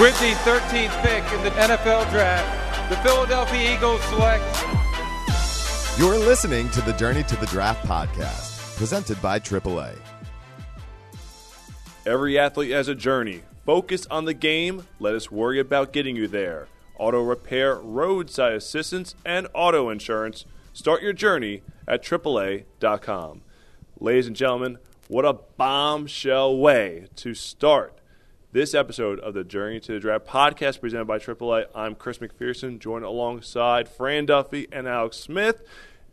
With the 13th pick in the NFL Draft, the Philadelphia Eagles select. You're listening to the Journey to the Draft podcast, presented by AAA. Every athlete has a journey. Focus on the game. Let us worry about getting you there. Auto repair, roadside assistance, and auto insurance. Start your journey at AAA.com. Ladies and gentlemen, what a bombshell way to start this episode of the Journey to the Draft podcast presented by AAA. I'm Chris McPherson, joined alongside Fran Duffy and Alex Smith.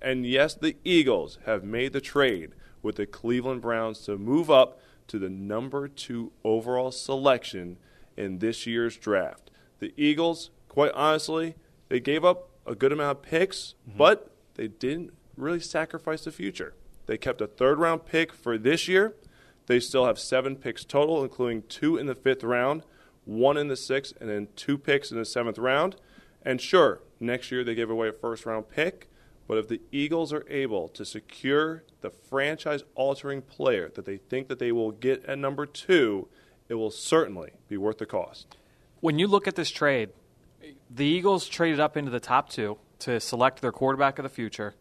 And yes, the Eagles have made the trade with the Cleveland Browns to move up to the number two overall selection in this year's draft. The Eagles, quite honestly, they gave up a good amount of picks, mm-hmm. but they didn't really sacrifice the future. They kept a third round pick for this year they still have seven picks total, including two in the fifth round, one in the sixth, and then two picks in the seventh round. And sure, next year they give away a first round pick, but if the Eagles are able to secure the franchise altering player that they think that they will get at number two, it will certainly be worth the cost. When you look at this trade, the Eagles traded up into the top two to select their quarterback of the future,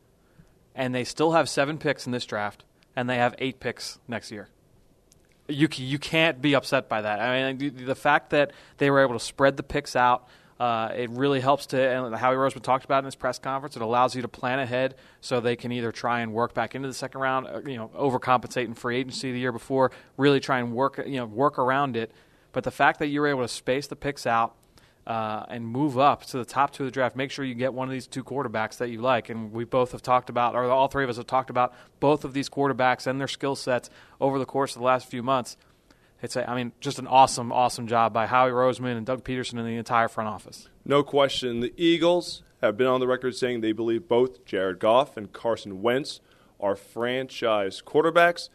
and they still have seven picks in this draft, and they have eight picks next year you you can't be upset by that. I mean, the, the fact that they were able to spread the picks out. Uh, it really helps to, and Howie Roseman talked about in his press conference. It allows you to plan ahead so they can either try and work back into the second round, uh, you know, overcompensate in free agency the year before, really try and work, you know, work around it. But the fact that you were able to space the picks out uh, and move up to the top two of the draft. Make sure you get one of these two quarterbacks that you like. And we both have talked about, or all three of us have talked about, both of these quarterbacks and their skill sets over the course of the last few months. It's, a, I mean, just an awesome, awesome job by Howie Roseman and Doug Pederson and the entire front office. No question. The Eagles have been on the record saying they believe both Jared Goff and Carson Wentz are franchise quarterbacks.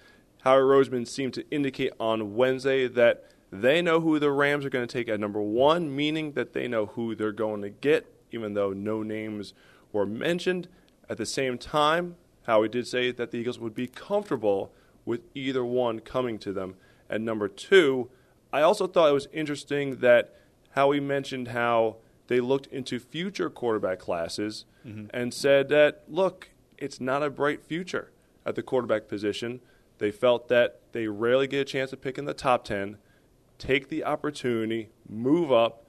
Howie Roseman seemed to indicate on Wednesday that they know who the Rams are going to take at number one, meaning that they know who they're going to get, even though no names were mentioned. At the same time, Howie did say that the Eagles would be comfortable with either one coming to them at number two. I also thought it was interesting that Howie mentioned how they looked into future quarterback classes mm-hmm. and said that, look, it's not a bright future at the quarterback position. They felt that they rarely get a chance to pick in the top 10 take the opportunity, move up,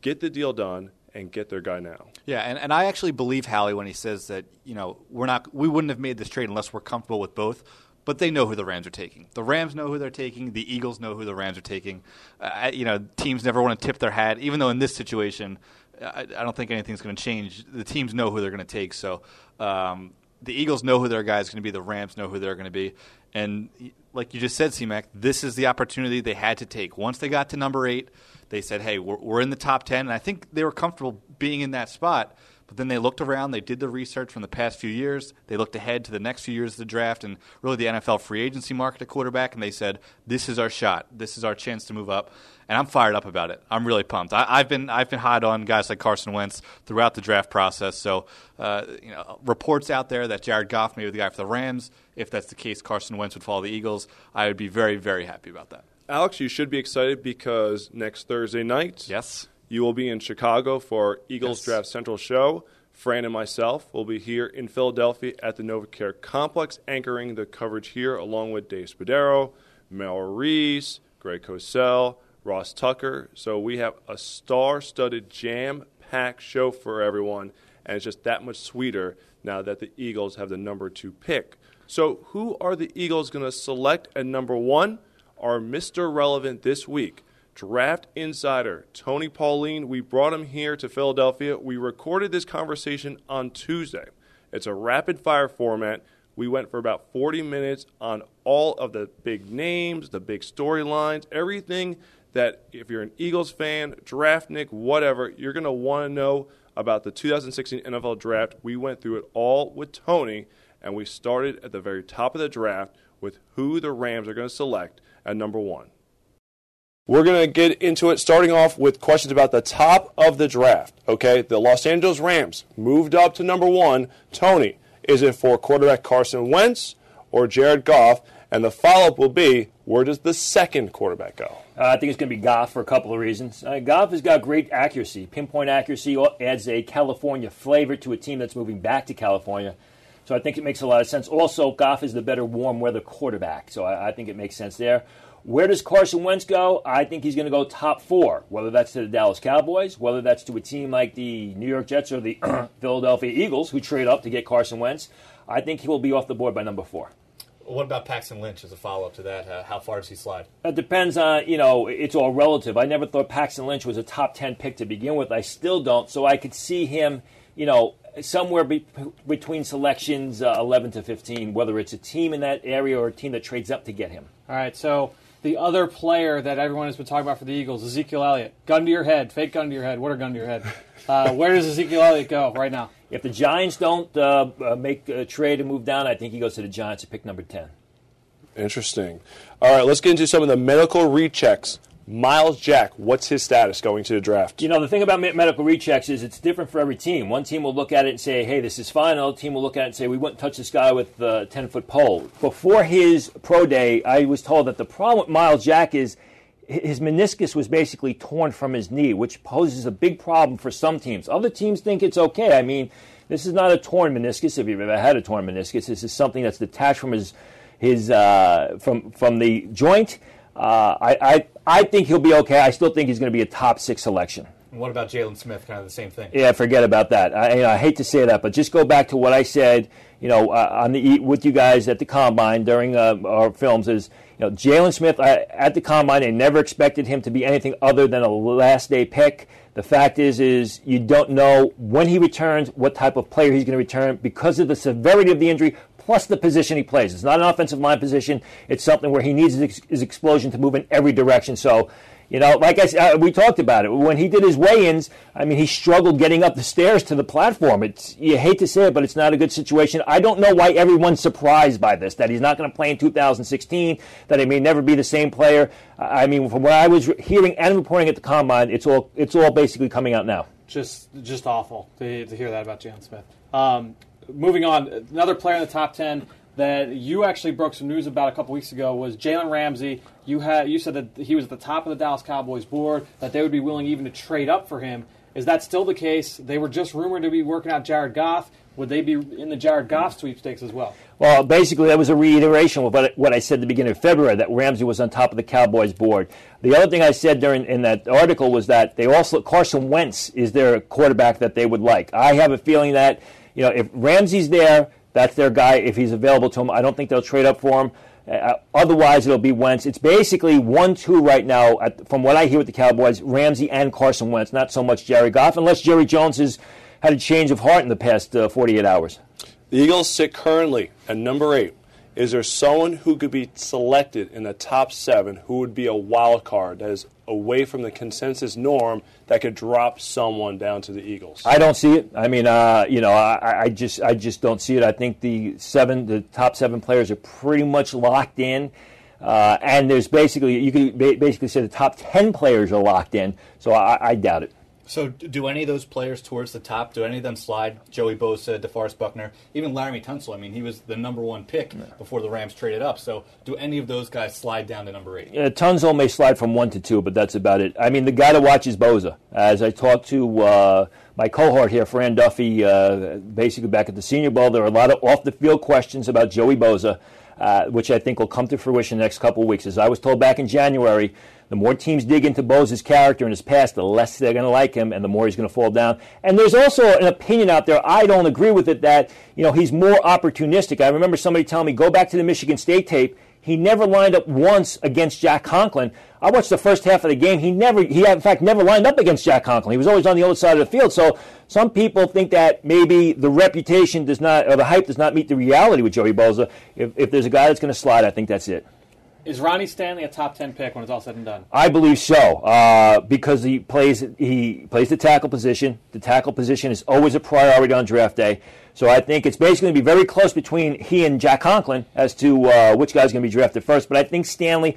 get the deal done, and get their guy now. Yeah, and, and I actually believe Hallie when he says that, you know, we're not we wouldn't have made this trade unless we're comfortable with both. But they know who the Rams are taking. The Rams know who they're taking. The Eagles know who the Rams are taking. Uh, you know, teams never want to tip their hat, even though in this situation, I, I don't think anything's going to change. The teams know who they're going to take. So um, the Eagles know who their guy is going to be. The Rams know who they're going to be. And like you just said, CMAC, this is the opportunity they had to take. Once they got to number eight, they said, hey, we're, we're in the top 10. And I think they were comfortable being in that spot. But then they looked around, they did the research from the past few years, they looked ahead to the next few years of the draft and really the NFL free agency market at quarterback, and they said, This is our shot. This is our chance to move up. And I'm fired up about it. I'm really pumped. I, have been I've been hot on guys like Carson Wentz throughout the draft process. So uh, you know, reports out there that Jared Goff may be the guy for the Rams. If that's the case, Carson Wentz would follow the Eagles. I would be very, very happy about that. Alex, you should be excited because next Thursday night, yes, you will be in Chicago for Eagles yes. Draft Central show. Fran and myself will be here in Philadelphia at the NovaCare Complex, anchoring the coverage here, along with Dave Spadaro, Merrill Reese, Greg Cosell, Ross Tucker. So we have a star-studded, jam-packed show for everyone, and it's just that much sweeter now that the Eagles have the number two pick. So who are the Eagles going to select at number one? Our Mr. Relevant this week draft insider Tony Pauline. We brought him here to Philadelphia. We recorded this conversation on Tuesday. It's a rapid fire format. We went for about 40 minutes on all of the big names, the big storylines, everything that if you're an Eagles fan, draftnik, whatever, you're going to want to know about the 2016 NFL draft. We went through it all with Tony, and we started at the very top of the draft with who the Rams are going to select at number one. We're going to get into it starting off with questions about the top of the draft. Okay, the Los Angeles Rams moved up to number one. Tony, is it for quarterback Carson Wentz or Jared Goff? And the follow up will be Where does the second quarterback go? Uh, I think it's going to be Goff for a couple of reasons. Uh, Goff has got great accuracy. Pinpoint accuracy adds a California flavor to a team that's moving back to California. So I think it makes a lot of sense. Also, Goff is the better warm weather quarterback. So I, I think it makes sense there. Where does Carson Wentz go? I think he's going to go top four, whether that's to the Dallas Cowboys, whether that's to a team like the New York Jets or the Philadelphia Eagles, who trade up to get Carson Wentz. I think he will be off the board by number four. What about Paxton Lynch as a follow up to that? Uh, how far does he slide? It depends on, you know, it's all relative. I never thought Paxton Lynch was a top 10 pick to begin with. I still don't. So I could see him, you know, somewhere be- between selections uh, 11 to 15, whether it's a team in that area or a team that trades up to get him. All right, so the other player that everyone has been talking about for the Eagles, Ezekiel Elliott. Gun to your head, fake gun to your head. What are gun to your head? Uh, where does Ezekiel Elliott go right now? If the Giants don't uh, uh, make a trade and move down, I think he goes to the Giants at pick number 10. Interesting. All right, let's get into some of the medical rechecks. Myles Jack, what's his status going to the draft? You know, the thing about medical rechecks is it's different for every team. One team will look at it and say, hey, this is fine. Another team will look at it and say, we wouldn't touch this guy with a 10 foot pole. Before his pro day, I was told that the problem with Myles Jack is his meniscus was basically torn from his knee, which poses a big problem for some teams. Other teams think it's okay. I mean, this is not a torn meniscus if you've ever had a torn meniscus. This is something that's detached from his his uh, from from the joint. Uh, I, I I think he'll be okay. I still think he's going to be a top six selection. And what about Jaylon Smith? Kind of the same thing. Yeah, forget about that. I, you know, I hate to say that, but just go back to what I said. You know, uh, on the with you guys at the combine during uh, our films is you know Jaylon Smith I, at the combine. I never expected him to be anything other than a last day pick. The fact is, is you don't know when he returns, what type of player he's going to return because of the severity of the injury plus the position he plays. It's not an offensive line position. It's something where he needs his, explosion to move in every direction. So, you know, like I said, uh, we talked about it when he did his weigh-ins. I mean, he struggled getting up the stairs to the platform. It's you hate to say it, but it's not a good situation. I don't know why everyone's surprised by this that he's not going to play in 2016. That he may never be the same player. I mean, from what I was hearing and reporting at the combine, it's all it's all basically coming out now. Just just awful to, to hear that about Jaylon Smith. Um, moving on, another player in the top ten that you actually broke some news about a couple weeks ago was Jalen Ramsey. You had you said that he was at the top of the Dallas Cowboys board, that they would be willing even to trade up for him. Is that still the case? They were just rumored to be working out Jared Goff. Would they be in the Jared Goff sweepstakes as well? Well, basically, that was a reiteration of what I said at the beginning of February that Ramsey was on top of the Cowboys board. The other thing I said during in that article was that they also Carson Wentz is their quarterback that they would like. I have a feeling that you know if Ramsey's there, that's their guy. If he's available to them, I don't think they'll trade up for him. Uh, otherwise, it'll be Wentz. It's basically one-two right now, at, from what I hear with the Cowboys. Ramsey and Carson Wentz, not so much Jerry Goff, unless Jerry Jones has had a change of heart in the past uh, 48 hours. The Eagles sit currently at number eight. Is there someone who could be selected in the top seven who would be a wild card that is away from the consensus norm that could drop someone down to the Eagles? I don't see it. I mean, uh, you know, I, I, just I just don't see it. I think the seven, the top seven players are pretty much locked in. Uh, and there's basically you could basically say the top ten players are locked in. So I, I doubt it. So, do any of those players towards the top? Do any of them slide? Joey Bosa, DeForest Buckner, even Laremy Tunsil. I mean, he was the number one pick yeah. before the Rams traded up. So, do any of those guys slide down to number eight? Yeah, Tunsil may slide from one to two, but that's about it. I mean, the guy to watch is Bosa. As I talked to uh, my cohort here, Fran Duffy, uh, basically back at the Senior Bowl, there are a lot of off the field questions about Joey Bosa. Uh, which I think will come to fruition in the next couple of weeks. As I was told back in January, the more teams dig into Bosa's character and his past, the less they're going to like him, and the more he's going to fall down. And there's also an opinion out there. I don't agree with it that you know he's more opportunistic. I remember somebody telling me, go back to the Michigan State tape. He never lined up once against Jack Conklin. I watched the first half of the game. He never, he in fact never lined up against Jack Conklin. He was always on the other side of the field. So some people think that maybe the reputation does not, or the hype does not meet the reality with Joey Bosa. If, if there's a guy that's going to slide, I think that's it. Is Ronnie Stanley a top ten pick when it's all said and done? I believe so, uh, because he plays he plays the tackle position. The tackle position is always a priority on draft day. So I think it's basically going to be very close between he and Jack Conklin as to uh, which guy's going to be drafted first. But I think Stanley.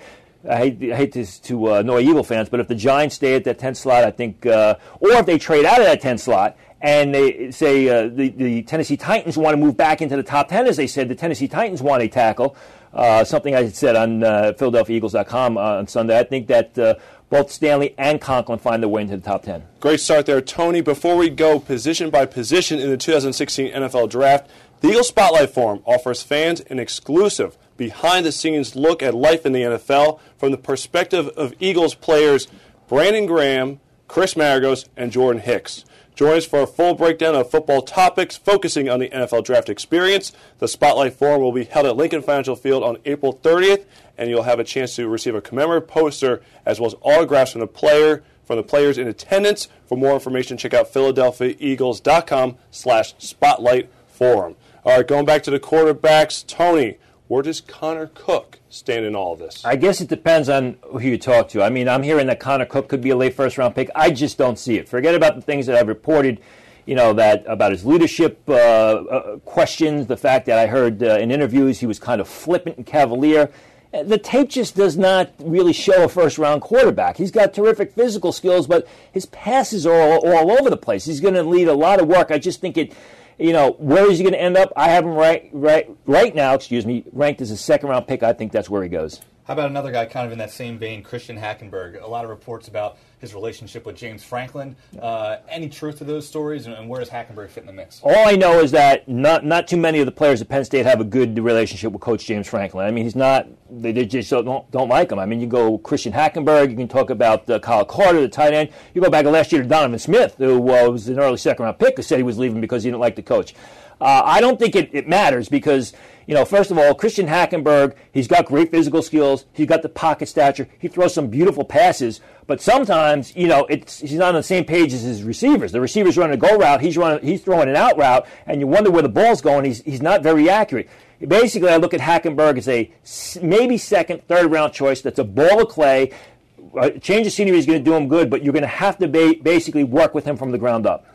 I hate, I hate this to uh, annoy Eagle fans, but if the Giants stay at that 10 slot, I think, uh, or if they trade out of that 10 slot and they say uh, the, the Tennessee Titans want to move back into the top 10, as they said, the Tennessee Titans want a tackle. uh, something I said on uh, PhiladelphiaEagles.com uh, on Sunday. I think that uh, both Stanley and Conklin find their way into the top 10. Great start there, Tony. Before we go position by position in the 2016 NFL Draft, the Eagle Spotlight Forum offers fans an exclusive behind the scenes look at life in the NFL from the perspective of Eagles players Brandon Graham, Chris Maragos, and Jordan Hicks. Join us for a full breakdown of football topics focusing on the NFL draft experience. The Spotlight Forum will be held at Lincoln Financial Field on April 30th, and you'll have a chance to receive a commemorative poster as well as autographs from the player from the players in attendance. For more information, check out PhiladelphiaEagles.com slash Spotlight Forum. All right, going back to the quarterbacks, Tony, where does Connor Cook stand in all of this? I guess it depends on who you talk to. I mean, I'm hearing that Connor Cook could be a late first round pick. I just don't see it. Forget about the things that I've reported, you know, that about his leadership uh, uh, questions, the fact that I heard uh, in interviews he was kind of flippant and cavalier. The tape just does not really show a first round quarterback. He's got terrific physical skills, but his passes are all, all over the place. He's going to lead a lot of work. I just think it you know, where is he going to end up? I have him right, right, right now. Excuse me, ranked as a second round pick. I think that's where he goes. How about another guy kind of in that same vein, Christian Hackenberg? A lot of reports about his relationship with James Franklin. Uh, any truth to those stories, and, where does Hackenberg fit in the mix? All I know is that not not too many of the players at Penn State have a good relationship with Coach James Franklin. I mean, he's not they, they just don't, don't like him. I mean, you go Christian Hackenberg, you can talk about uh, Kyle Carter, the tight end. You go back last year to Donovan Smith, who uh, was an early second round pick, who said he was leaving because he didn't like the coach. Uh, I don't think it, it matters because, you know, first of all, Christian Hackenberg, he's got great physical skills. He's got the pocket stature. He throws some beautiful passes. But sometimes, you know, it's, he's not on the same page as his receivers. The receivers running a go route, he's running, he's throwing an out route, and you wonder where the ball's going. He's, he's not very accurate. Basically, I look at Hackenberg as a maybe second, third round choice. That's a ball of clay. A change of scenery is going to do him good, but you're going to have to ba- basically work with him from the ground up.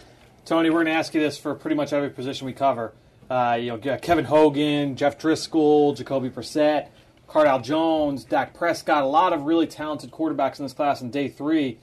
Tony, we're going to ask you this for pretty much every position we cover. Uh, you know, Kevin Hogan, Jeff Driskel, Jacoby Brissett, Cardale Jones, Dak Prescott, a lot of really talented quarterbacks in this class in day three.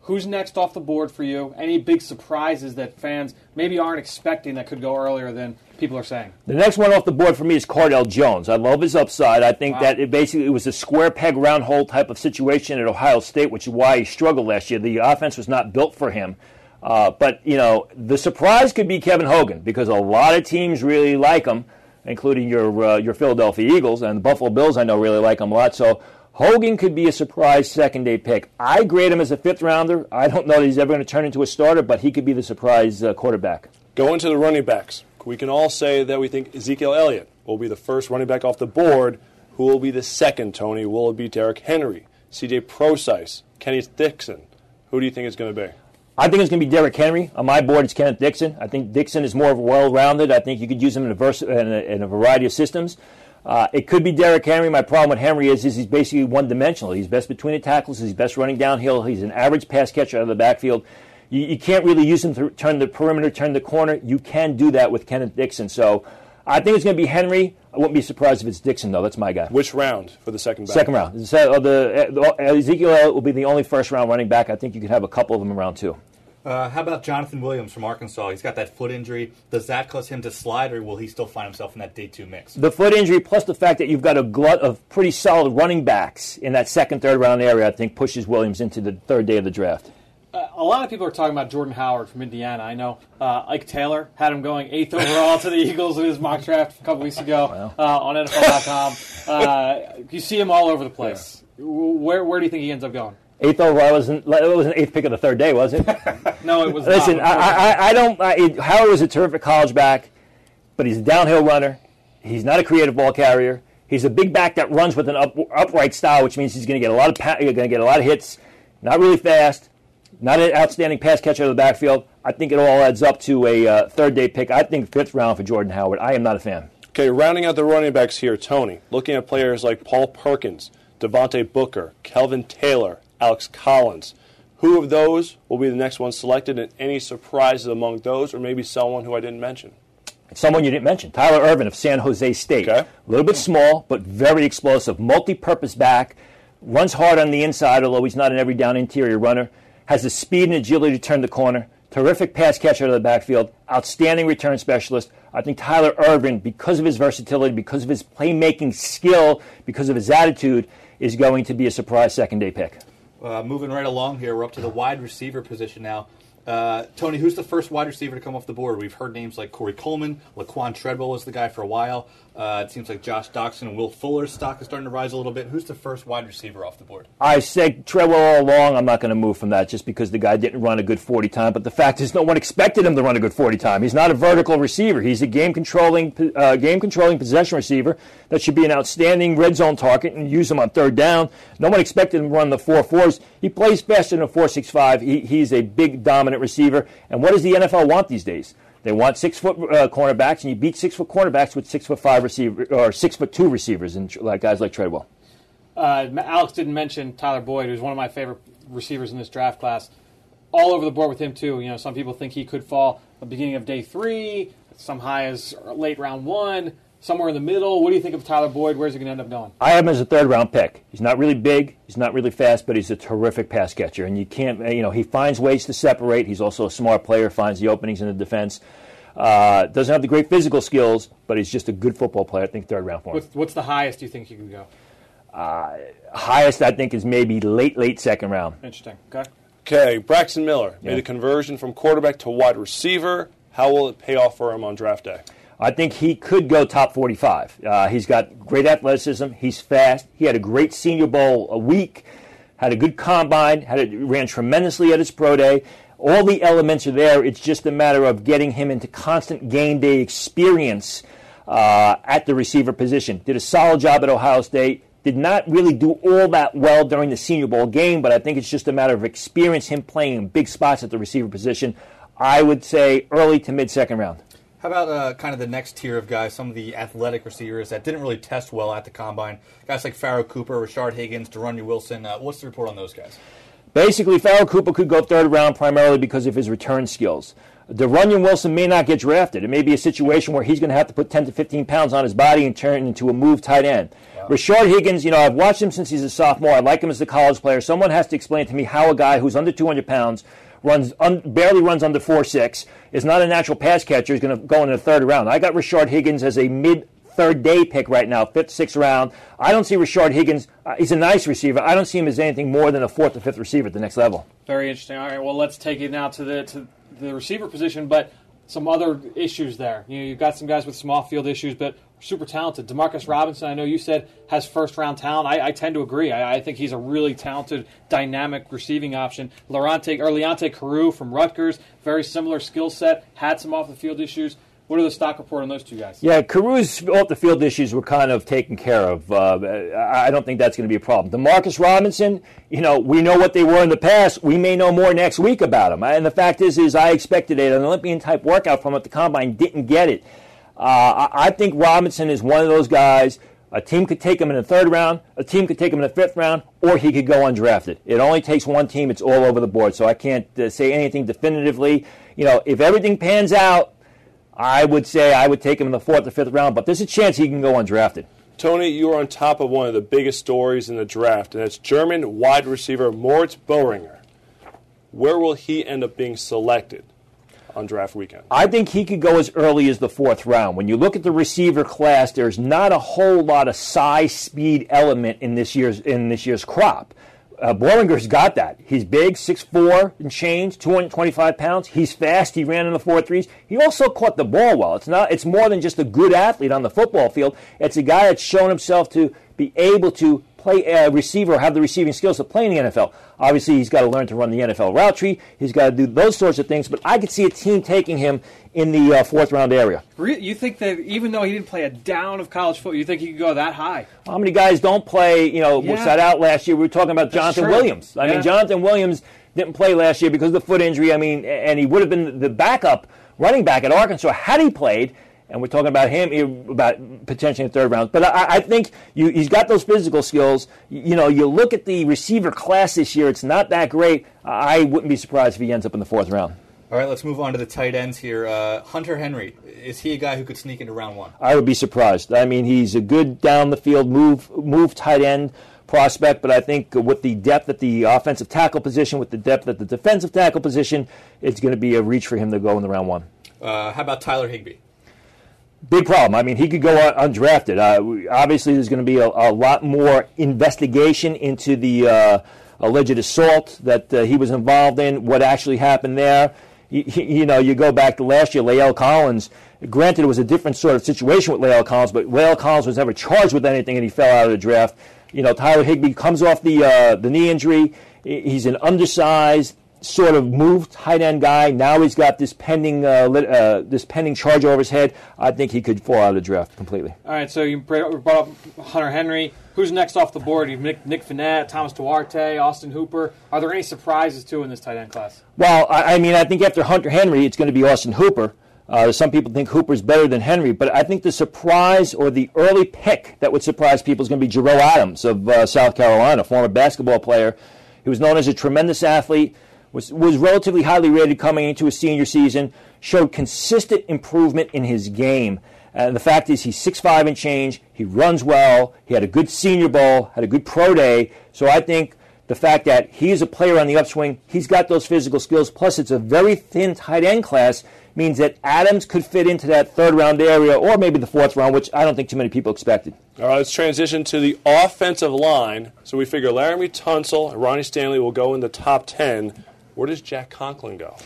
Who's next off the board for you? Any big surprises that fans maybe aren't expecting that could go earlier than people are saying? The next one off the board for me is Cardale Jones. I love his upside. I think wow. that it basically it was a square peg round hole type of situation at Ohio State, which is why he struggled last year. The offense was not built for him. Uh, but, you know, the surprise could be Kevin Hogan because a lot of teams really like him, including your, uh, your Philadelphia Eagles and the Buffalo Bills, I know, really like him a lot. So Hogan could be a surprise second day pick. I grade him as a fifth rounder. I don't know that he's ever going to turn into a starter, but he could be the surprise uh, quarterback. Going to the running backs, we can all say that we think Ezekiel Elliott will be the first running back off the board. Who will be the second, Tony? Will it be Derrick Henry, CJ Prosise, Kenny Dixon? Who do you think it's going to be? I think it's going to be Derrick Henry. On my board, it's Kenneth Dixon. I think Dixon is more of a well-rounded. I think you could use him in a, vers- in a, in a variety of systems. Uh, it could be Derrick Henry. My problem with Henry is, is he's basically one-dimensional. He's best between the tackles. He's best running downhill. He's an average pass catcher out of the backfield. You, you can't really use him to turn the perimeter, turn the corner. You can do that with Kenneth Dixon. So I think it's going to be Henry. I wouldn't be surprised if it's Dixon, though. That's my guy. Which round for the second back? Second round. Uh, the, the, uh, Ezekiel will be the only first round running back. I think you could have a couple of them around two. Uh, how about Jonathan Williams from Arkansas? He's got that foot injury. Does that cause him to slide, or will he still find himself in that day two mix? The foot injury, plus the fact that you've got a glut of pretty solid running backs in that second, third round area, I think pushes Williams into the third day of the draft. Uh, a lot of people are talking about Jordan Howard from Indiana. I know uh, Ike Taylor had him going eighth overall to the Eagles in his mock draft a couple weeks ago uh, on NFL.com. Uh, you see him all over the place. Yeah. Where, where do you think he ends up going? Eighth overall wasn't it was an eighth pick of the third day, was it? no, it was. Not. Listen, I, I, I, don't. I, Howard was a terrific college back, but he's a downhill runner. He's not a creative ball carrier. He's a big back that runs with an up, upright style, which means he's going to get a lot of pa- going to get a lot of hits. Not really fast. Not an outstanding pass catcher of the backfield. I think it all adds up to a uh, third day pick. I think fifth round for Jordan Howard. I am not a fan. Okay, rounding out the running backs here, Tony. Looking at players like Paul Perkins, Devontae Booker, Kelvin Taylor, Alex Collins. Who of those will be the next one selected, and any surprises among those, or maybe someone who I didn't mention? Someone you didn't mention, Tyler Ervin of San Jose State. Okay. A little bit small, but very explosive, multi-purpose back, runs hard on the inside, although he's not an every down interior runner, has the speed and agility to turn the corner, terrific pass catcher out of the backfield, outstanding return specialist. I think Tyler Ervin, because of his versatility, because of his playmaking skill, because of his attitude, is going to be a surprise second day pick. Uh, moving right along here, we're up to the wide receiver position now. Uh, Tony, who's the first wide receiver to come off the board? We've heard names like Corey Coleman, Laquan Treadwell was the guy for a while. Uh, it seems like Josh Doctson and Will Fuller's stock is starting to rise a little bit. Who's the first wide receiver off the board? I said Treadwell all along. I'm not going to move from that just because the guy didn't run a good 40 time. But the fact is, no one expected him to run a good 40 time. He's not a vertical receiver. He's a game controlling, uh, game controlling possession receiver that should be an outstanding red zone target and use him on third down. No one expected him to run the four fours. He plays faster than a 4.65. He, he's a big dominant receiver. And what does the NFL want these days? They want six foot uh, cornerbacks, and you beat six foot cornerbacks with six foot five receiver or six foot two receivers, and like guys like Treadwell. Uh, Alex didn't mention Tyler Boyd, who's one of my favorite receivers in this draft class. All over the board with him too. You know, some people think he could fall the beginning of day three, some high as late round one, somewhere in the middle. What do you think of Tyler Boyd? Where's he going to end up going? I have him as a third round pick. He's not really big, he's not really fast, but he's a terrific pass catcher, and you can't, you know, he finds ways to separate. He's also a smart player, finds the openings in the defense. Uh, doesn't have the great physical skills, but he's just a good football player. I think third round for him. What's, what's the highest you think you can go? Uh, highest I think is maybe late, late second round. Interesting. Okay. Okay, Braxton Miller Yeah. made a conversion from quarterback to wide receiver. How will it pay off for him on draft day? I think he could go top 45. Uh, he's got great athleticism. He's fast. He had a great Senior Bowl a week. Had a good combine. Had a, ran tremendously at his pro day. All the elements are there. It's just a matter of getting him into constant game day experience uh, at the receiver position. Did a solid job at Ohio State. Did not really do all that well during the Senior Bowl game, but I think it's just a matter of experience him playing in big spots at the receiver position. I would say early to mid second round. How about uh, kind of the next tier of guys, some of the athletic receivers that didn't really test well at the combine? Guys like Pharoh Cooper, Rashard Higgins, De'Runnya Wilson. Uh, what's the report on those guys? Basically, Pharoh Cooper could go third round primarily because of his return skills. De'Runnya Wilson may not get drafted. It may be a situation where he's going to have to put 10 to 15 pounds on his body and turn into a move tight end. Rashard Higgins, you know, I've watched him since he's a sophomore. I like him as a college player. Someone has to explain to me how a guy who's under 200 pounds, runs un, barely runs under four six, is not a natural pass catcher, is going to go in the third round. I got Rashard Higgins as a mid third day pick right now, fifth, sixth round. I don't see Rashard Higgins. Uh, he's a nice receiver. I don't see him as anything more than a fourth or fifth receiver at the next level. Very interesting. All right, well, let's take it now to the to the receiver position, but some other issues there. You know, you've got some guys with some off-field issues, but super talented. Demarcus Robinson, I know you said has first-round talent. I, I tend to agree. I, I think he's a really talented, dynamic receiving option. Laurente or Leonte Carroo from Rutgers, very similar skill set. Had some off-the-field issues. What are the stock report on those two guys? Yeah, Carroo's off the field issues were kind of taken care of. Uh, I don't think that's going to be a problem. Demarcus Robinson, you know, we know what they were in the past. We may know more next week about him. And the fact is, is I expected an Olympian type workout from at the combine, didn't get it. Uh, I, I think Robinson is one of those guys. A team could take him in the third round, a team could take him in the fifth round, or he could go undrafted. It only takes one team. It's all over the board. So I can't uh, say anything definitively. You know, if everything pans out, I would say I would take him in the fourth or fifth round, but there's a chance he can go undrafted. Tony, you are on top of one of the biggest stories in the draft, and it's German wide receiver Moritz Boehringer. Where will he end up being selected on draft weekend? I think he could go as early as the fourth round. When you look at the receiver class, there's not a whole lot of size speed element in this year's in this year's crop. Uh, Boehringer's got that. He's big, 6'4 and change, 225 pounds. He's fast. He ran in the four threes. He also caught the ball well. It's not. It's more than just a good athlete on the football field. It's a guy that's shown himself to be able to play a receiver, have the receiving skills to play in the NFL. Obviously, he's got to learn to run the NFL route tree. He's got to do those sorts of things. But I could see a team taking him in the uh, fourth round area. You think that even though he didn't play a down of college football, you think he could go that high? How many guys don't play? You know, Yeah. that out last year? We were talking about Jonathan true. Williams. I Yeah. mean, Jonathan Williams didn't play last year because of the foot injury. I mean, and he would have been the backup running back at Arkansas had he played. And we're talking about him about potentially in the third round. But I, I think you, he's got those physical skills. You know, you look at the receiver class this year; it's not that great. I wouldn't be surprised if he ends up in the fourth round. All right, let's move on to the tight ends here. Uh, Hunter Henry, is he a guy who could sneak into round one? I would be surprised. I mean, he's a good down the field move move tight end prospect, but I think with the depth at the offensive tackle position, with the depth at the defensive tackle position, it's going to be a reach for him to go in the round one. Uh, how about Tyler Higbee? Big problem. I mean, he could go undrafted. Uh, obviously, there's going to be a, a lot more investigation into the uh, alleged assault that uh, he was involved in, what actually happened there. You, you know, you go back to last year, La'el Collins. Granted, it was a different sort of situation with La'el Collins, but La'el Collins was never charged with anything, and he fell out of the draft. You know, Tyler Higbee comes off the uh, the knee injury. He's an undersized, sort of moved tight end guy. Now he's got this pending uh, lit, uh, this pending charge over his head. I think he could fall out of the draft completely. All right, so you brought up Hunter Henry. Who's next off the board? You've Nick, Nick Vannett, Thomas Duarte, Austin Hooper. Are there any surprises too in this tight end class? Well, I, I mean, I think after Hunter Henry, it's going to be Austin Hooper. Uh, some people think Hooper's better than Henry, but I think the surprise or the early pick that would surprise people is going to be Jerome Adams of uh, South Carolina, former basketball player. He was known as a tremendous athlete, was, was relatively highly rated coming into his senior season, showed consistent improvement in his game. And the fact is, he's 6'5 and change. He runs well. He had a good senior bowl, had a good pro day. So I think the fact that he's a player on the upswing, he's got those physical skills, plus it's a very thin tight end class, means that Adams could fit into that third round area or maybe the fourth round, which I don't think too many people expected. All right, let's transition to the offensive line. So we figure Laremy Tunsil and Ronnie Stanley will go in the top 10. Where does Jack Conklin go?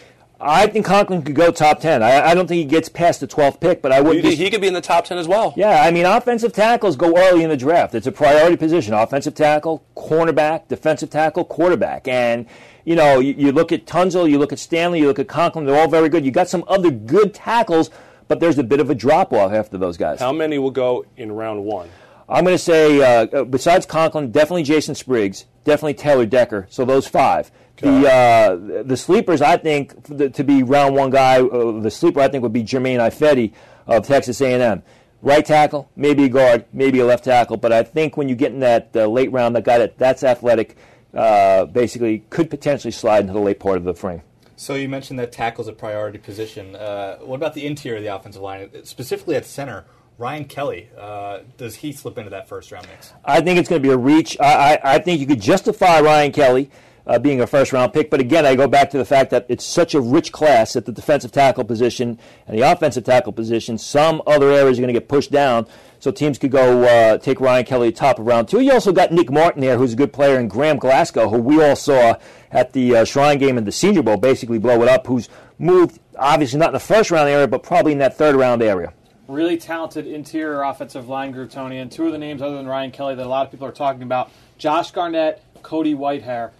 I think Conklin could go top 10. I, I don't think he gets past the 12th pick, but I wouldn't. be- he could be in the top 10 as well? Yeah, I mean, offensive tackles go early in the draft. It's a priority position. Offensive tackle, cornerback, defensive tackle, quarterback. And, you know, you, you look at Tunsil, you look at Stanley, you look at Conklin, they're all very good. You got some other good tackles, but there's a bit of a drop off after those guys. How many will go in round one? I'm going to say, uh, uh, besides Conklin, definitely Jason Spriggs, definitely Taylor Decker. So those five. The uh, the sleepers, I think, the, to be round one guy, uh, the sleeper, I think, would be Germain Ifedi of Texas A&M. Right tackle, maybe a guard, maybe a left tackle. But I think when you get in that uh, late round, that guy that that's athletic, uh, basically could potentially slide into the late part of the frame. So you mentioned that tackle's a priority position. Uh, what about the interior of the offensive line, specifically at center? Ryan Kelly, uh, does he slip into that first round mix? I think it's going to be a reach. I, I, I think you could justify Ryan Kelly uh, being a first round pick, but again, I go back to the fact that it's such a rich class at the defensive tackle position and the offensive tackle position. Some other areas are going to get pushed down, so teams could go uh, take Ryan Kelly top of round two. You also got Nick Martin there, who's a good player, and Graham Glasgow, who we all saw at the uh, Shrine game in the Senior Bowl basically blow it up, who's moved obviously not in the first round area, but probably in that third round area. Really talented interior offensive line group, Tony. And two of the names other than Ryan Kelly that a lot of people are talking about Josh Garnett, Cody Whitehair.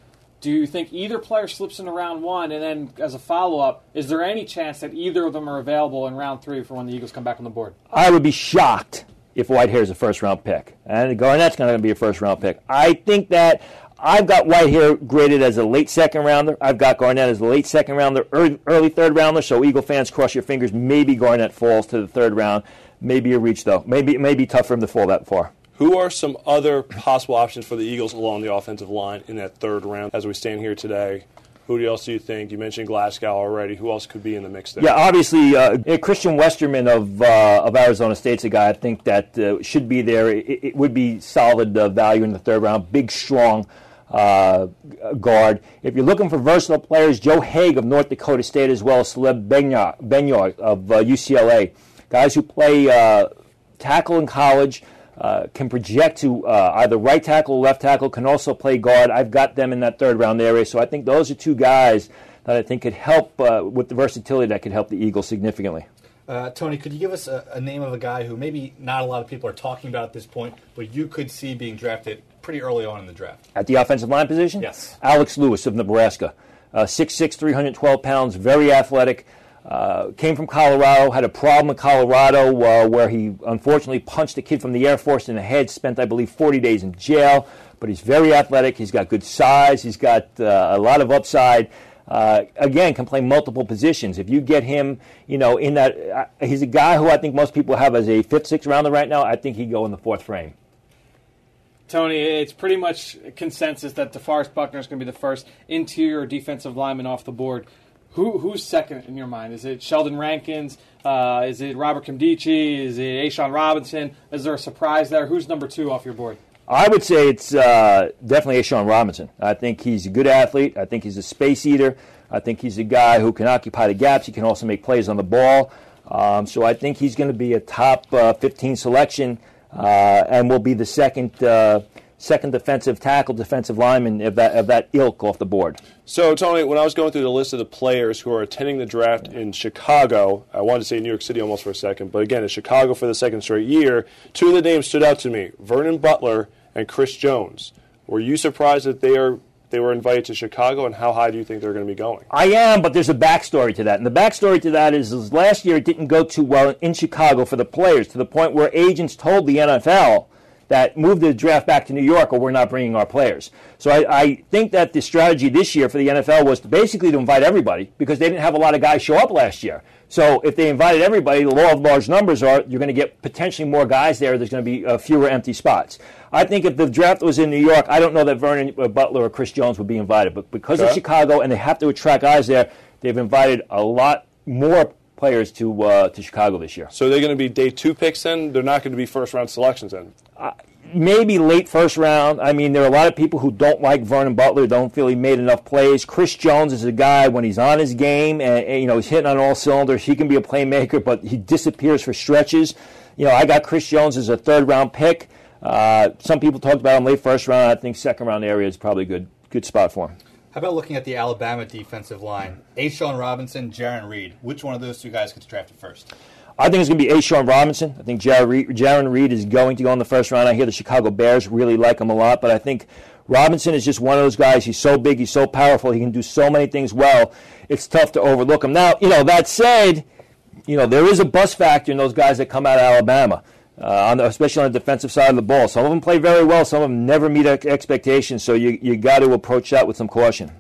Do you think either player slips into round one? And then, as a follow up, is there any chance that either of them are available in round three for when the Eagles come back on the board? I would be shocked if Whitehair is a first round pick. And Garnett's going to be a first round pick. I think that I've got Whitehair graded as a late second rounder. I've got Garnett as a late second rounder, early, early third rounder. So Eagle fans, cross your fingers. Maybe Garnett falls to the third round. Maybe a reach though. Maybe it may be tough for him to fall that far. Who are some other possible options for the Eagles along the offensive line in that third round as we stand here today? Who else do you think? You mentioned Glasgow already. Who else could be in the mix there? Yeah, obviously, uh, Christian Westerman of uh, of Arizona State's a guy I think that uh, should be there. It, it would be solid uh, value in the third round. Big, strong uh, guard. If you're looking for versatile players, Joe Haeg of North Dakota State, as well as Caleb Benenoch, of uh, UCLA, guys who play uh, tackle in college. Uh, can project to uh, either right tackle or left tackle, can also play guard. I've got them in that third round area. So I think those are two guys that I think could help uh, with the versatility that could help the Eagles significantly. Uh, Tony, could you give us a, a name of a guy who maybe not a lot of people are talking about at this point, but you could see being drafted pretty early on in the draft? At the offensive line position? Yes. Alex Lewis of Nebraska. Uh, 6'6, 312 pounds, very athletic. Uh, came from Colorado, had a problem in Colorado uh, where he unfortunately punched a kid from the Air Force in the head, spent, I believe, 40 days in jail. But he's very athletic. He's got good size. He's got uh, a lot of upside. Uh, again, can play multiple positions. If you get him, you know, in that, uh, he's a guy who I think most people have as a fifth, sixth rounder right now. I think he'd go in the fourth frame. Tony, it's pretty much consensus that DeForest Buckner is going to be the first interior defensive lineman off the board. Who, who's second in your mind? Is it Sheldon Rankins? Uh, is it Robert Nkemdiche? Is it A'Shawn Robinson? Is there a surprise there? Who's number two off your board? I would say it's uh, definitely A'Shawn Robinson. I think he's a good athlete. I think he's a space eater. I think he's a guy who can occupy the gaps. He can also make plays on the ball. Um, so I think he's going to be a top uh, 15 selection uh, and will be the second uh, second defensive tackle, defensive lineman of that of that ilk off the board. So, Tony, when I was going through the list of the players who are attending the draft in Chicago, I wanted to say New York City almost for a second, but again, in Chicago for the second straight year, two of the names stood out to me Vernon Butler and Chris Jones. Were you surprised that they are they were invited to Chicago, and how high do you think they're going to be going? I am, but there's a backstory to that. And the backstory to that is, is last year it didn't go too well in Chicago for the players to the point where agents told the NFL that move the draft back to New York or we're not bringing our players. So I, I, think that the strategy this year for the NFL was to basically to invite everybody because they didn't have a lot of guys show up last year. So if they invited everybody, the law of large numbers are you're going to get potentially more guys there. There's going to be uh, fewer empty spots. I think if the draft was in New York, I don't know that Vernon uh, Butler or Chris Jones would be invited. But because of Chicago and they have to attract guys there, they've invited a lot more players to uh, to Chicago this year. So they're going to be day two picks then? They're not going to be first round selections then? Uh, maybe late first round. I mean, there are a lot of people who don't like Vernon Butler, don't feel he made enough plays. Chris Jones is a guy when he's on his game and, and you know he's hitting on all cylinders. He can be a playmaker, but he disappears for stretches. You know, I got Chris Jones as a third round pick. Uh, some people talked about him late first round. I think second round area is probably a good good spot for him. How about looking at the Alabama defensive line? A'Shawn Robinson, Jarran Reed. Which one of those two guys gets drafted first? I think it's going to be A'Shawn Robinson. I think Jarran Reed is going to go in the first round. I hear the Chicago Bears really like him a lot, but I think Robinson is just one of those guys. He's so big, he's so powerful, he can do so many things well. It's tough to overlook him. Now, you know, that said, you know, there is a bust factor in those guys that come out of Alabama uh, on the, especially on the defensive side of the ball. Some of them play very well. Some of them never meet expectations. So you you got to approach that with some caution.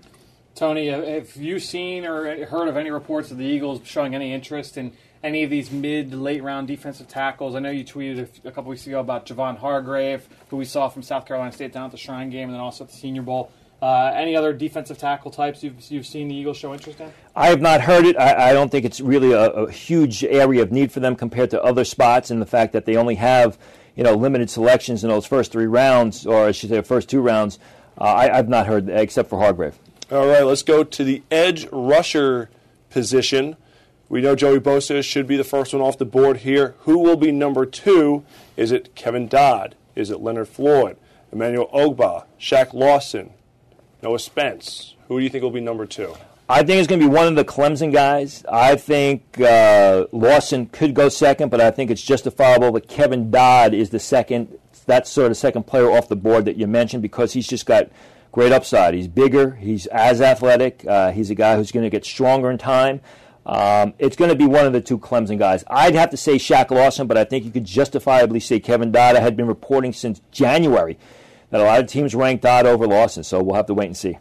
Tony, have you seen or heard of any reports of the Eagles showing any interest in any of these mid late round defensive tackles? I know you tweeted a, couple weeks ago about Javon Hargrave, who we saw from South Carolina State down at the Shrine game, and then also at the Senior Bowl. Uh, any other defensive tackle types you've, you've seen the Eagles show interest in? I have not heard it. I, I don't think it's really a, a, huge area of need for them compared to other spots, and the fact that they only have you know limited selections in those first three rounds, or I should say, first two rounds. Uh, I, have not heard except for Hargrave. All right, let's go to the edge rusher position. We know Joey Bosa should be the first one off the board here. Who will be number two? Is it Kevin Dodd? Is it Leonard Floyd? Emmanuel Ogbah? Shaq Lawson? Noah Spence. Who do you think will be number two? I think it's going to be one of the Clemson guys. I think uh, Lawson could go second, but I think it's justifiable that Kevin Dodd is the second. That's sort of second player off the board that you mentioned because he's just got great upside. He's bigger. He's as athletic. Uh, he's a guy who's going to get stronger in time. Um, it's going to be one of the two Clemson guys. I'd have to say Shaq Lawson, but I think you could justifiably say Kevin Dodd. I had been reporting since January that a lot of teams ranked odd over Lawson, so we'll have to wait and see.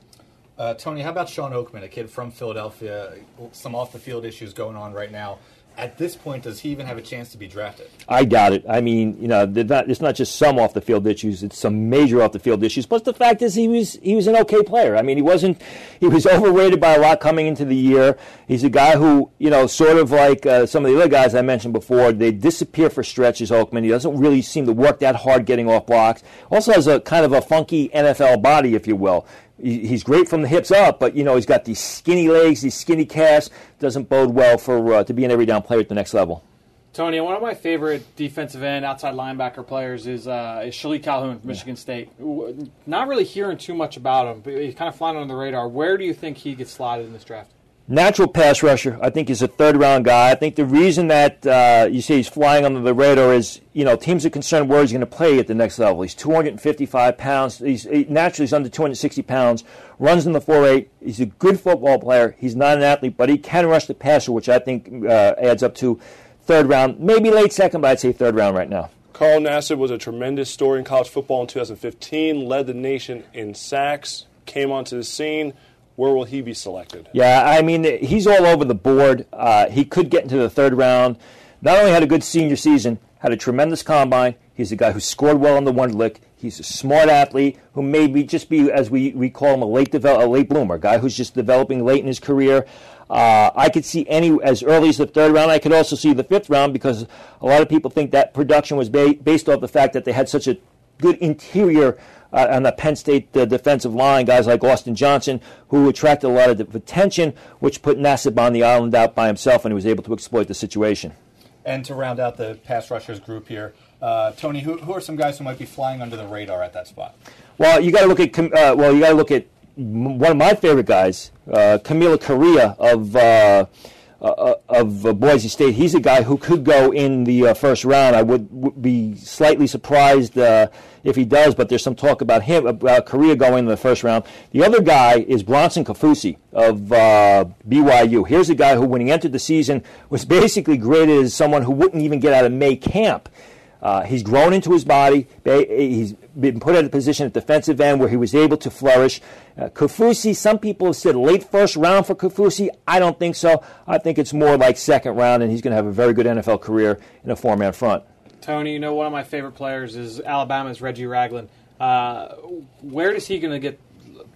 Uh, Tony, how about Shawn Oakman, a kid from Philadelphia? Some off the field issues going on right now at this point, does he even have a chance to be drafted? I doubt it. I mean, you know, not, it's not just some off the field issues; it's some major off the field issues. Plus, the fact is, he was he was an okay player. I mean, he wasn't he was overrated by a lot coming into the year. He's a guy who, you know, sort of like uh, some of the other guys I mentioned before, they disappear for stretches. Oakman, he doesn't really seem to work that hard getting off blocks. Also has a kind of a funky NFL body, if you will he's great from the hips up, but you know he's got these skinny legs, these skinny calves. Doesn't bode well for uh, to be an every down player at the next level. Tony, one of my favorite defensive end, outside linebacker players is uh, is Calhoun from Michigan yeah. State. Not really hearing too much about him, but he's kind of flying under the radar. Where do you think he gets slotted in this draft? Natural pass rusher. I think he's a third round guy. I think the reason that uh, you say he's flying under the radar is you know teams are concerned where he's going to play at the next level. He's 255 pounds. He's he, naturally he's under 260 pounds. Runs in the 4.8. He's a good football player. He's not an athlete, but he can rush the passer, which I think uh, adds up to third round, maybe late second, but I'd say third round right now. Carl Nassib was a tremendous story in college football in 2015. Led the nation in sacks. Came onto the scene where will he be selected? Yeah, I mean, he's all over the board. Uh, he could get into the third round. Not only had a good senior season, had a tremendous combine. He's a guy who scored well on the one lick. He's a smart athlete who maybe just be, as we, we call him, a late devel- a late bloomer, a guy who's just developing late in his career. Uh, I could see any as early as the third round. I could also see the fifth round because a lot of people think that production was ba- based off the fact that they had such a good interior uh, on the Penn State uh, defensive line, guys like Austin Johnson, who attracted a lot of attention, which put Nassib on the island out by himself, and he was able to exploit the situation. And to round out the pass rushers group here, uh, Tony, who, who are some guys who might be flying under the radar at that spot? Well, you got to look at uh, well, you got to look at one of my favorite guys, uh, Kamalei Correa of uh, uh, of uh, Boise State. He's a guy who could go in the uh, first round. I would, would be slightly surprised uh, if he does, but there's some talk about him about Correa going in the first round. The other guy is Bronson Kaufusi of uh, BYU. Here's a guy who, when he entered the season, was basically graded as someone who wouldn't even get out of May camp. Uh, he's grown into his body. He's been put in a position at defensive end where he was able to flourish. Uh, Kaufusi, some people have said late first round for Kaufusi. I don't think so. I think it's more like second round, and he's going to have a very good NFL career in a four man front. Tony, you know, one of my favorite players is Alabama's Reggie Ragland. Uh, where is he going to get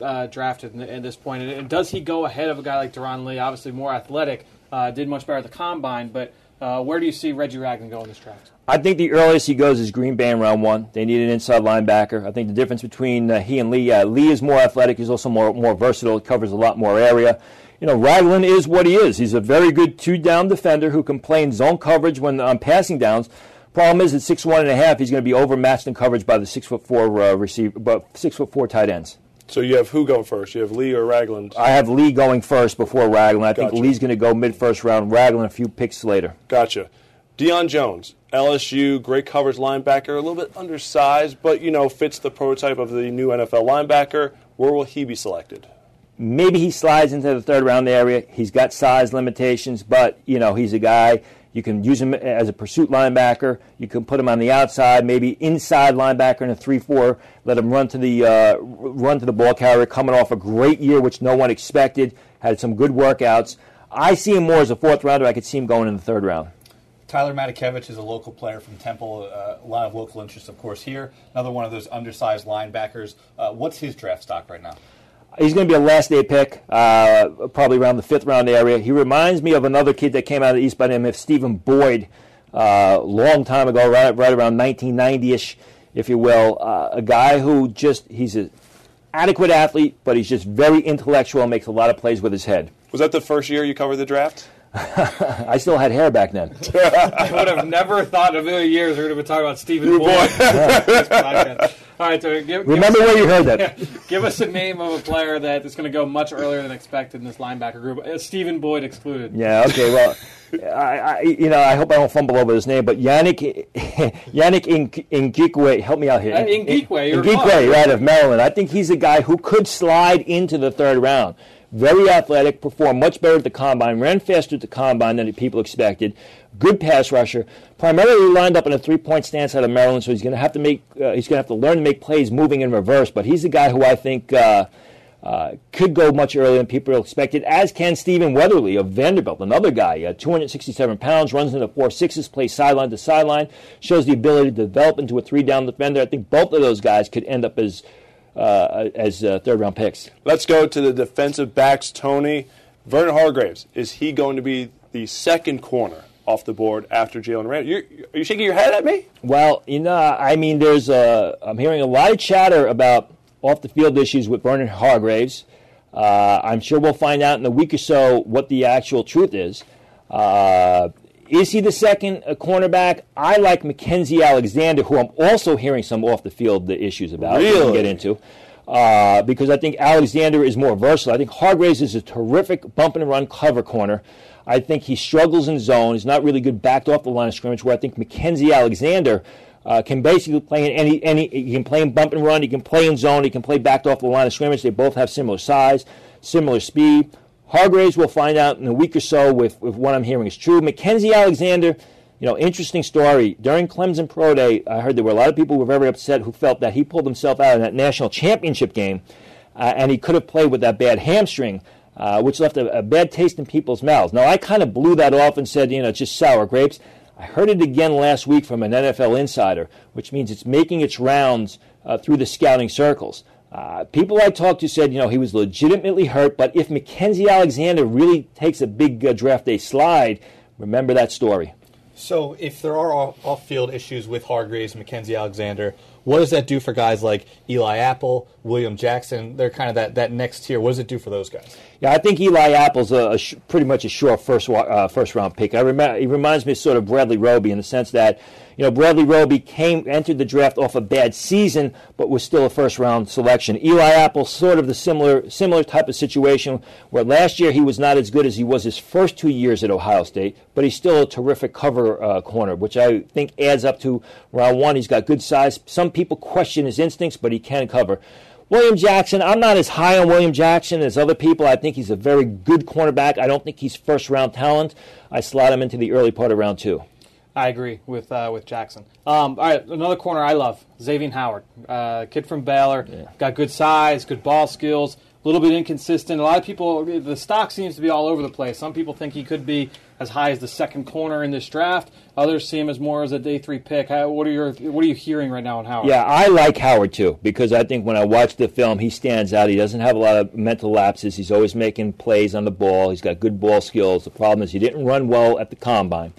uh, drafted at this point? And does he go ahead of a guy like Darron Lee, obviously more athletic, uh, did much better at the combine, but uh, where do you see Reggie Ragland go in this draft? I think the earliest he goes is Green Bay in round one. They need an inside linebacker. I think the difference between uh, he and Lee, uh, Lee is more athletic. He's also more more versatile. He covers a lot more area. You know, Ragland is what he is. He's a very good two-down defender who can play in zone coverage when on passing downs. Problem is, at six one and a half, he's going to be overmatched in coverage by the six foot four uh, receiver, but six foot four tight ends. So you have who going first? You have Lee or Ragland? I have Lee going first before Ragland. I gotcha. think Lee's going to go mid first round. Ragland a few picks later. Gotcha. Deion Jones, LSU, great coverage linebacker, a little bit undersized, but you know fits the prototype of the new NFL linebacker. Where will he be selected? Maybe he slides into the third round area. He's got size limitations, but you know he's a guy you can use him as a pursuit linebacker. You can put him on the outside, maybe inside linebacker in a three-four. Let him run to the uh, run to the ball carrier. Coming off a great year, which no one expected, had some good workouts. I see him more as a fourth rounder. I could see him going in the third round. Tyler Matakevich is a local player from Temple. Uh, a lot of local interest, of course, here. Another one of those undersized linebackers. Uh, what's his draft stock right now? He's going to be a last day pick, uh, probably around the fifth round area. He reminds me of another kid that came out of the East by the name of Stephen Boyd, uh, long time ago, right, right around 1990 ish, if you will. Uh, a guy who just, he's an adequate athlete, but he's just very intellectual and makes a lot of plays with his head. Was that the first year you covered the draft? I still had hair back then. I would have never thought in a million years we are going to be talking about Stephen Boyd. All right, so give, remember give where you heard that. give us a name of a player that is going to go much earlier than expected in this linebacker group. Uh, Stephen Boyd excluded. Yeah. Okay. Well, I, I, you know, I hope I don't fumble over his name, but Yannick Yannick Ngakoue, help me out here. Uh, Ngakoue, Ngakoue, right of Maryland. I think he's a guy who could slide into the third round very athletic, performed much better at the combine, ran faster at the combine than people expected, good pass rusher, primarily lined up in a three-point stance out of Maryland, so he's going to have to make uh, he's going to have to learn to make plays moving in reverse. But he's the guy who I think uh, uh, could go much earlier than people expected, as can Stephen Weatherly of Vanderbilt, another guy, uh, 267 pounds, runs into four sixes, plays sideline to sideline, shows the ability to develop into a three-down defender. I think both of those guys could end up as uh, as uh, third round picks. Let's go to the defensive backs, Tony. Vernon Hargreaves, is he going to be the second corner off the board after Jalen Randall? You're, are you shaking your head at me? Well, you know, I mean, there's a, I'm hearing a lot of chatter about off the field issues with Vernon Hargreaves. Uh, I'm sure we'll find out in a week or so what the actual truth is. Uh, is he the second uh, cornerback? I like Mackensie Alexander, who I'm also hearing some off the field issues about. Really? Get into. Uh, because I think Alexander is more versatile. I think Hargreaves is a terrific bump and run cover corner. I think he struggles in zone. He's not really good backed off the line of scrimmage. Where I think Mackensie Alexander uh, can basically play in any any. He can play in bump and run. He can play in zone. He can play backed off the line of scrimmage. They both have similar size, similar speed. Hargreaves, we'll find out in a week or so if, what I'm hearing is true. Mackensie Alexander, you know, interesting story. During Clemson Pro Day, I heard there were a lot of people who were very upset who felt that he pulled himself out in that national championship game uh, and he could have played with that bad hamstring. Uh, which left a, a, bad taste in people's mouths. Now, I kind of blew that off and said, you know, it's just sour grapes. I heard it again last week from an NFL insider, which means it's making its rounds uh, through the scouting circles. Uh, people I talked to said, you know, he was legitimately hurt, but if Mackensie Alexander really takes a big uh, draft day slide, remember that story. So, if there are off field issues with Hargreaves and Mackensie Alexander, What does that do for guys like Eli Apple, William Jackson? They're kind of that, that next tier. What does it do for those guys? Yeah, I think Eli Apple's a, a sh- pretty much a sure first uh, first round pick. I rem- he reminds me of sort of Bradley Roby in the sense that you know Bradley Roby came entered the draft off a bad season, but was still a first round selection. Eli Apple sort of the similar similar type of situation where last year he was not as good as he was his first two years at Ohio State, but he's still a terrific cover uh, corner, which I think adds up to round one. He's got good size. Some people question his instincts, but he can cover. William Jackson, I'm not as high on William Jackson as other people. I think he's a very good cornerback. I don't think he's first round talent. I slot him into the early part of round two. I agree with uh, with Jackson. Um, all right, another corner I love, Xavier Howard, uh, kid from Baylor, Yeah. got good size, good ball skills, a little bit inconsistent. A lot of people, the stock seems to be all over the place. Some people think he could be as high as the second corner in this draft. Others see him as more as a day three pick. How, what are your what are you hearing right now on Howard? Yeah, I like Howard too because I think when I watch the film, he stands out. He doesn't have a lot of mental lapses. He's always making plays on the ball. He's got good ball skills. The problem is he didn't run well at the combine.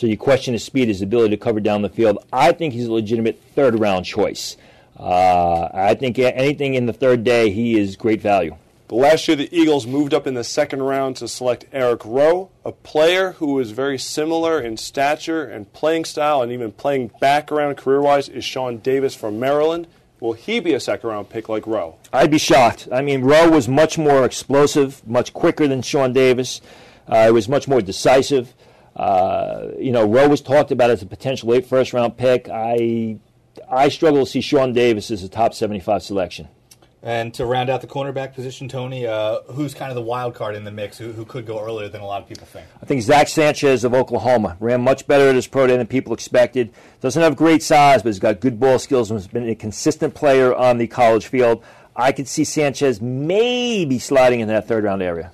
So you question his speed, his ability to cover down the field. I think he's a legitimate third round choice. Uh, I think anything in the third day, he is great value. But last year, the Eagles moved up in the second round to select Eric Rowe, a player who is very similar in stature and playing style, and even playing background career wise, is Sean Davis from Maryland. Will he be a second round pick like Rowe? I'd be shocked. I mean, Rowe was much more explosive, much quicker than Sean Davis. Uh, he was much more decisive. Uh, you know, Rowe was talked about as a potential late first round pick. I I struggle to see Sean Davis as a top 75 selection. And to round out the cornerback position, Tony, uh, who's kind of the wild card in the mix who, who could go earlier than a lot of people think? I think Zack Sanchez of Oklahoma ran much better at his pro day than people expected. Doesn't have great size, but he's got good ball skills and has been a consistent player on the college field. I could see Sanchez maybe sliding in that third round area.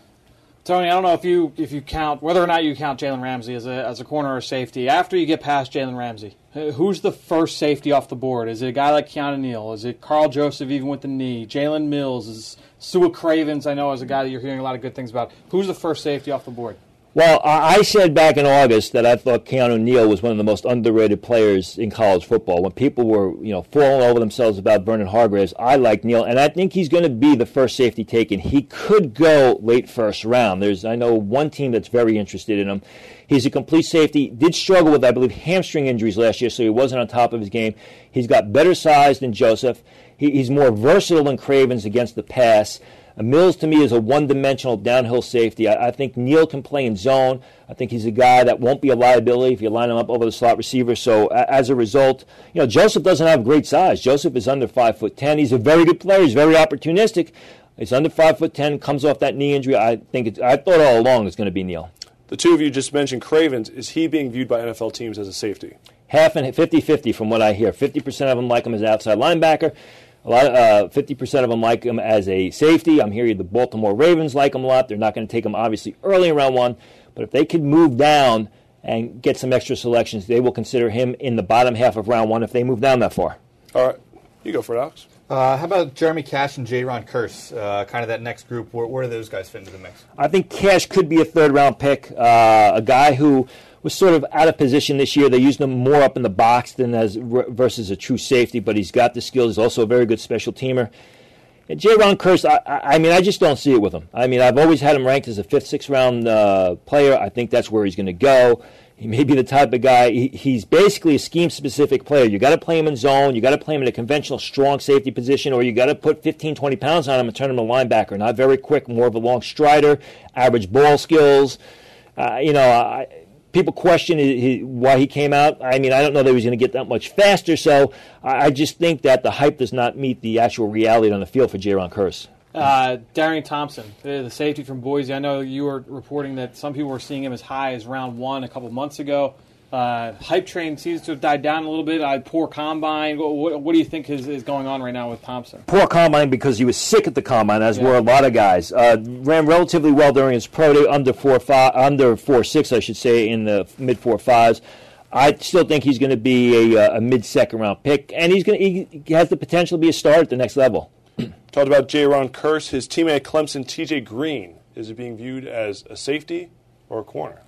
Tony, I don't know if you if you count whether or not you count Jalen Ramsey as a as a corner or safety. After you get past Jalen Ramsey, who's the first safety off the board? Is it a guy like Keanu Neal? Is it Karl Joseph even with the knee? Jalen Mills is Su'a Cravens. I know is a guy that you're hearing a lot of good things about. Who's the first safety off the board? Well, I said back in August that I thought Keanu Neal was one of the most underrated players in college football. When people were, you know, falling over themselves about Vernon Hargreaves, I like Neal, and I think he's going to be the first safety taken. He could go late first round. There's, I know, one team that's very interested in him. He's a complete safety. Did struggle with, I believe, hamstring injuries last year, so he wasn't on top of his game. He's got better size than Joseph. He, he's more versatile than Cravens against the pass. Mills to me is a one-dimensional downhill safety. I, I think Neal can play in zone. I think he's a guy that won't be a liability if you line him up over the slot receiver. So a, as a result, you know Joseph doesn't have great size. Joseph is under five foot ten. He's a very good player. He's very opportunistic. He's under five foot ten. Comes off that knee injury. I think it's, I thought all along it's going to be Neal. The two of you just mentioned Cravens. Is he being viewed by NFL teams as a safety? half and 50-50 from what I hear. 50% of them like him as outside linebacker. A lot, uh, 50% of them like him as a safety. I'm hearing the Baltimore Ravens like him a lot. They're not going to take him obviously early in round one, but if they could move down and get some extra selections, they will consider him in the bottom half of round one if they move down that far. All right, you go for it, Alex. Uh, how about Jeremy Cash and Jayron Kearse? Uh, kind of that next group. Where, where do those guys fit into the mix? I think Cash could be a third round pick. Uh, a guy who was sort of out of position this year. They used him more up in the box than as versus a true safety, but he's got the skills. He's also a very good special teamer. And Jayron Kearse, I, I mean, I just don't see it with him. I mean, I've always had him ranked as a fifth, sixth round uh, player. I think that's where he's going to go. He may be the type of guy. He, he's basically a scheme-specific player. You got to play him in zone. You got to play him in a conventional strong safety position, or you got to put 15, 20 pounds on him and turn him a linebacker. Not very quick, more of a long strider, average ball skills. Uh, you know, I, people question why he came out. I mean, I don't know that he was going to get that much faster. So I, I just think that the hype does not meet the actual reality on the field for Jayron Kearse. Uh, Darian Thompson, the safety from Boise. I know you were reporting that some people were seeing him as high as round one a couple months ago. Uh, hype train seems to have died down a little bit. Uh, poor combine. What, what, what do you think is, is going on right now with Thompson? Poor combine because he was sick at the combine, as Yeah. were a lot of guys. Uh, ran relatively well during his pro day, under four five, under four six, I should say, in the mid four fives. I still think he's going to be a, uh, a mid second round pick, and he's going to, he has the potential to be a star at the next level. Talked about Jayron Kearse. His teammate at Clemson, T.J. Green, is it being viewed as a safety or a corner?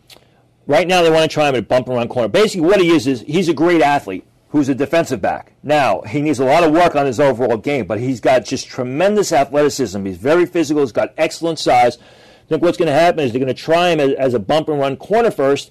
Right now, they want to try him at bump around corner. Basically, what he is is he's a great athlete. who's a defensive back. Now, he needs a lot of work on his overall game, but he's got just tremendous athleticism. He's very physical, he's got excellent size. I think what's going to happen is they're going to try him as, a bump and run corner first.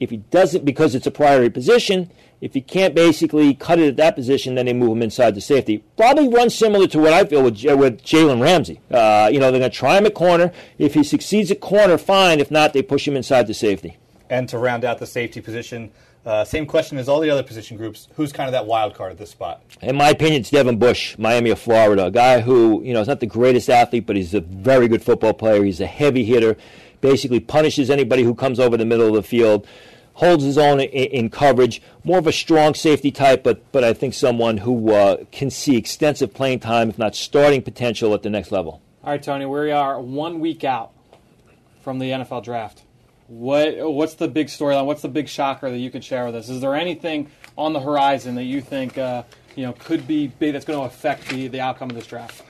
If he doesn't, because it's a priority position, if he can't basically cut it at that position, then they move him inside the safety. Probably run similar to what I feel with, with Jalen Ramsey. Uh, you know, they're going to try him at corner. If he succeeds at corner, fine. If not, they push him inside the safety. And to round out the safety position, uh, same question as all the other position groups. Who's kind of that wild card at this spot? In my opinion, it's Deon Bush, Miami of Florida, a guy who you know is not the greatest athlete, but he's a very good football player. He's a heavy hitter, basically punishes anybody who comes over the middle of the field, holds his own in, in coverage. More of a strong safety type, but but I think someone who uh, can see extensive playing time, if not starting potential, at the next level. All right, Tony, we are one week out from the NFL draft. What what's the big storyline? What's the big shocker that you could share with us? Is there anything on the horizon that you think uh, you know could be big that's going to affect the, the outcome of this draft?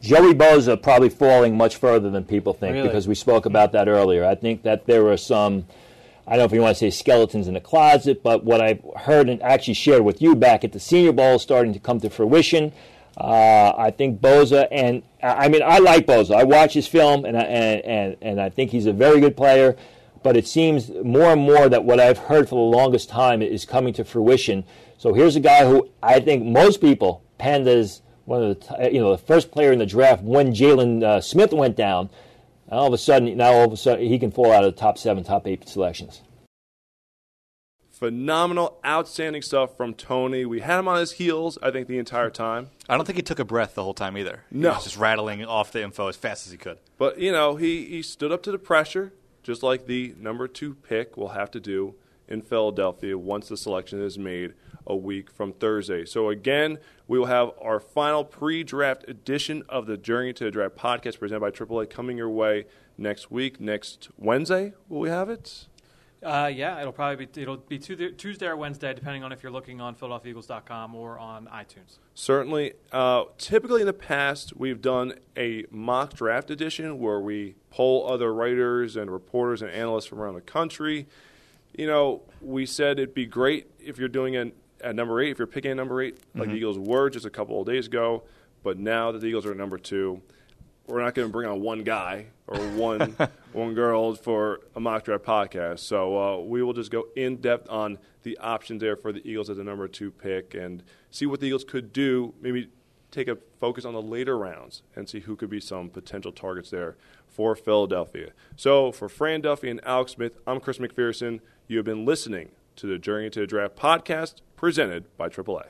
Joey Bosa probably falling much further than people think Really? because we spoke about that earlier. I think that there are some, I don't know if you want to say skeletons in the closet, but what I've heard and actually shared with you back at the Senior Bowl is starting to come to fruition. Uh, I think Bosa, and I I mean, I like Bosa. I watch his film, and I, and, and and I think he's a very good player. But it seems more and more that what I've heard for the longest time is coming to fruition. So here's a guy who I think most people penned as one of the you know the first player in the draft when Jaylon uh, Smith went down. All of a sudden, now all of a sudden he can fall out of the top seven, top eight selections. Phenomenal, outstanding stuff from Tony. We had him on his heels, I think, the entire time. I don't think he took a breath the whole time either. No. He was just rattling off the info as fast as he could. But, you know, he, he stood up to the pressure, just like the number two pick will have to do in Philadelphia once the selection is made a week from Thursday. So, again, we will have our final pre draft edition of the Journey to the Draft podcast presented by AAA coming your way next week. Next Wednesday, will we have it? Uh, yeah, it'll probably be it'll be Tuesday, or Wednesday, depending on if you're looking on PhiladelphiaEagles.com or on iTunes. Certainly. Uh, typically in the past, we've done a mock draft edition where we poll other writers and reporters and analysts from around the country. You know, we said it'd be great if you're doing it at number eight, if you're picking at number 8 like the Eagles were just a couple of days ago. But now that the Eagles are at number two, we're not going to bring on one guy or one one girl for a mock draft podcast. So uh, we will just go in depth on the options there for the Eagles as a number two pick and see what the Eagles could do. Maybe take a focus on the later rounds and see who could be some potential targets there for Philadelphia. So for Fran Duffy and Alex Smith, I'm Chris McPherson. You have been listening to the Journey to the Draft podcast presented by AAA.